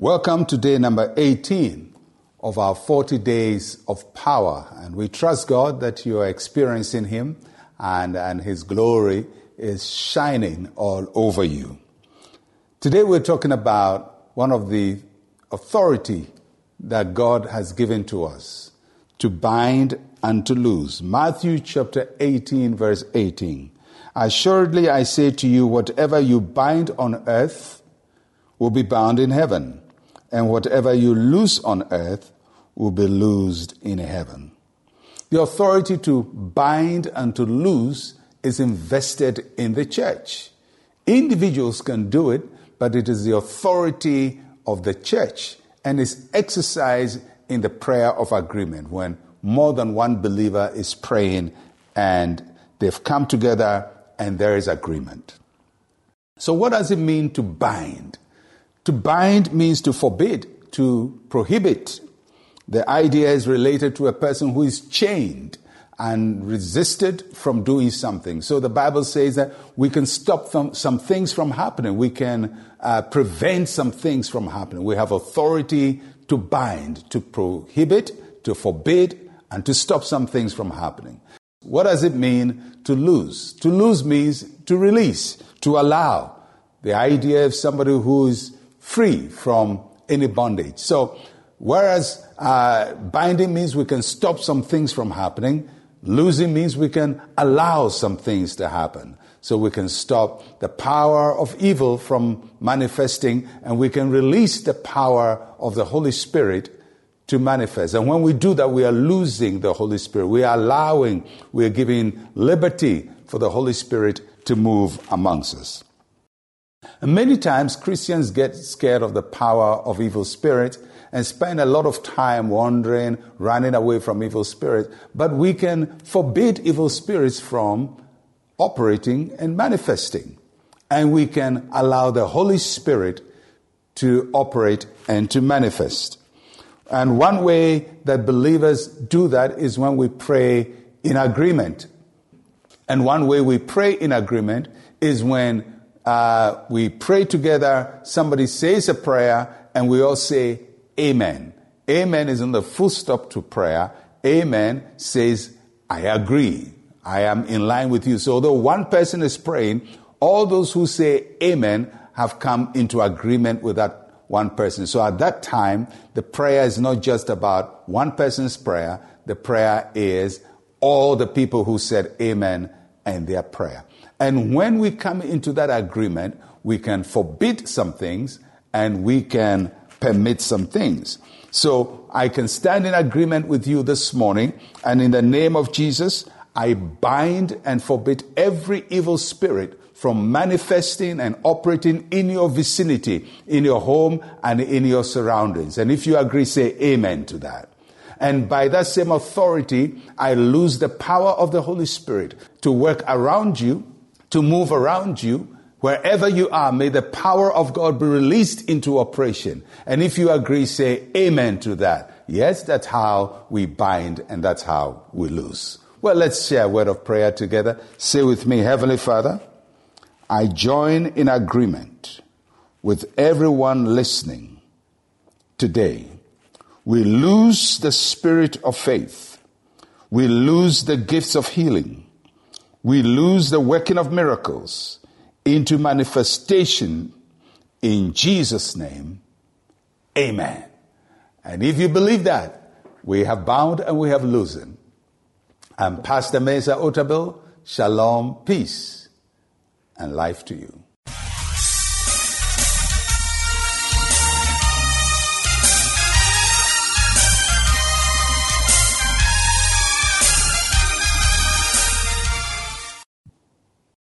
Welcome to day number 18 of our 40 days of power. And we trust God that you are experiencing Him and, and His glory is shining all over you. Today we're talking about one of the authority that God has given to us to bind and to loose. Matthew chapter 18 verse 18. Assuredly I say to you, whatever you bind on earth will be bound in heaven and whatever you loose on earth will be loosed in heaven. The authority to bind and to loose is invested in the church. Individuals can do it, but it is the authority of the church and is exercised in the prayer of agreement when more than one believer is praying and they've come together and there is agreement. So, what does it mean to bind? To bind means to forbid, to prohibit. The idea is related to a person who is chained and resisted from doing something. So the Bible says that we can stop some things from happening. We can uh, prevent some things from happening. We have authority to bind, to prohibit, to forbid, and to stop some things from happening. What does it mean to lose? To lose means to release, to allow. The idea of somebody who is free from any bondage. So, whereas uh, binding means we can stop some things from happening, losing means we can allow some things to happen. So we can stop the power of evil from manifesting and we can release the power of the Holy Spirit to manifest. And when we do that, we are losing the Holy Spirit. We are allowing, we are giving liberty for the Holy Spirit to move amongst us. And many times Christians get scared of the power of evil spirits and spend a lot of time wandering, running away from evil spirits. But we can forbid evil spirits from operating and manifesting. And we can allow the Holy Spirit to operate and to manifest. And one way that believers do that is when we pray in agreement. And one way we pray in agreement is when uh, we pray together, somebody says a prayer, and we all say Amen. Amen is in the full stop to prayer. Amen says, I agree. I am in line with you. So, although one person is praying, all those who say Amen have come into agreement with that one person. So, at that time, the prayer is not just about one person's prayer, the prayer is all the people who said Amen and their prayer. And when we come into that agreement, we can forbid some things and we can permit some things. So I can stand in agreement with you this morning, and in the name of Jesus, I bind and forbid every evil spirit from manifesting and operating in your vicinity, in your home, and in your surroundings. And if you agree, say amen to that. And by that same authority, I lose the power of the Holy Spirit to work around you to move around you. Wherever you are, may the power of God be released into operation. And if you agree, say amen to that. Yes, that's how we bind and that's how we lose. Well, let's share a word of prayer together. Say with me, Heavenly Father, I join in agreement with everyone listening today. We lose the spirit of faith. We lose the gifts of healing we lose the working of miracles into manifestation in Jesus' name. Amen. And if you believe that, we have bound and we have loosened. And Pastor Mensa Otabil, shalom, peace, and life to you.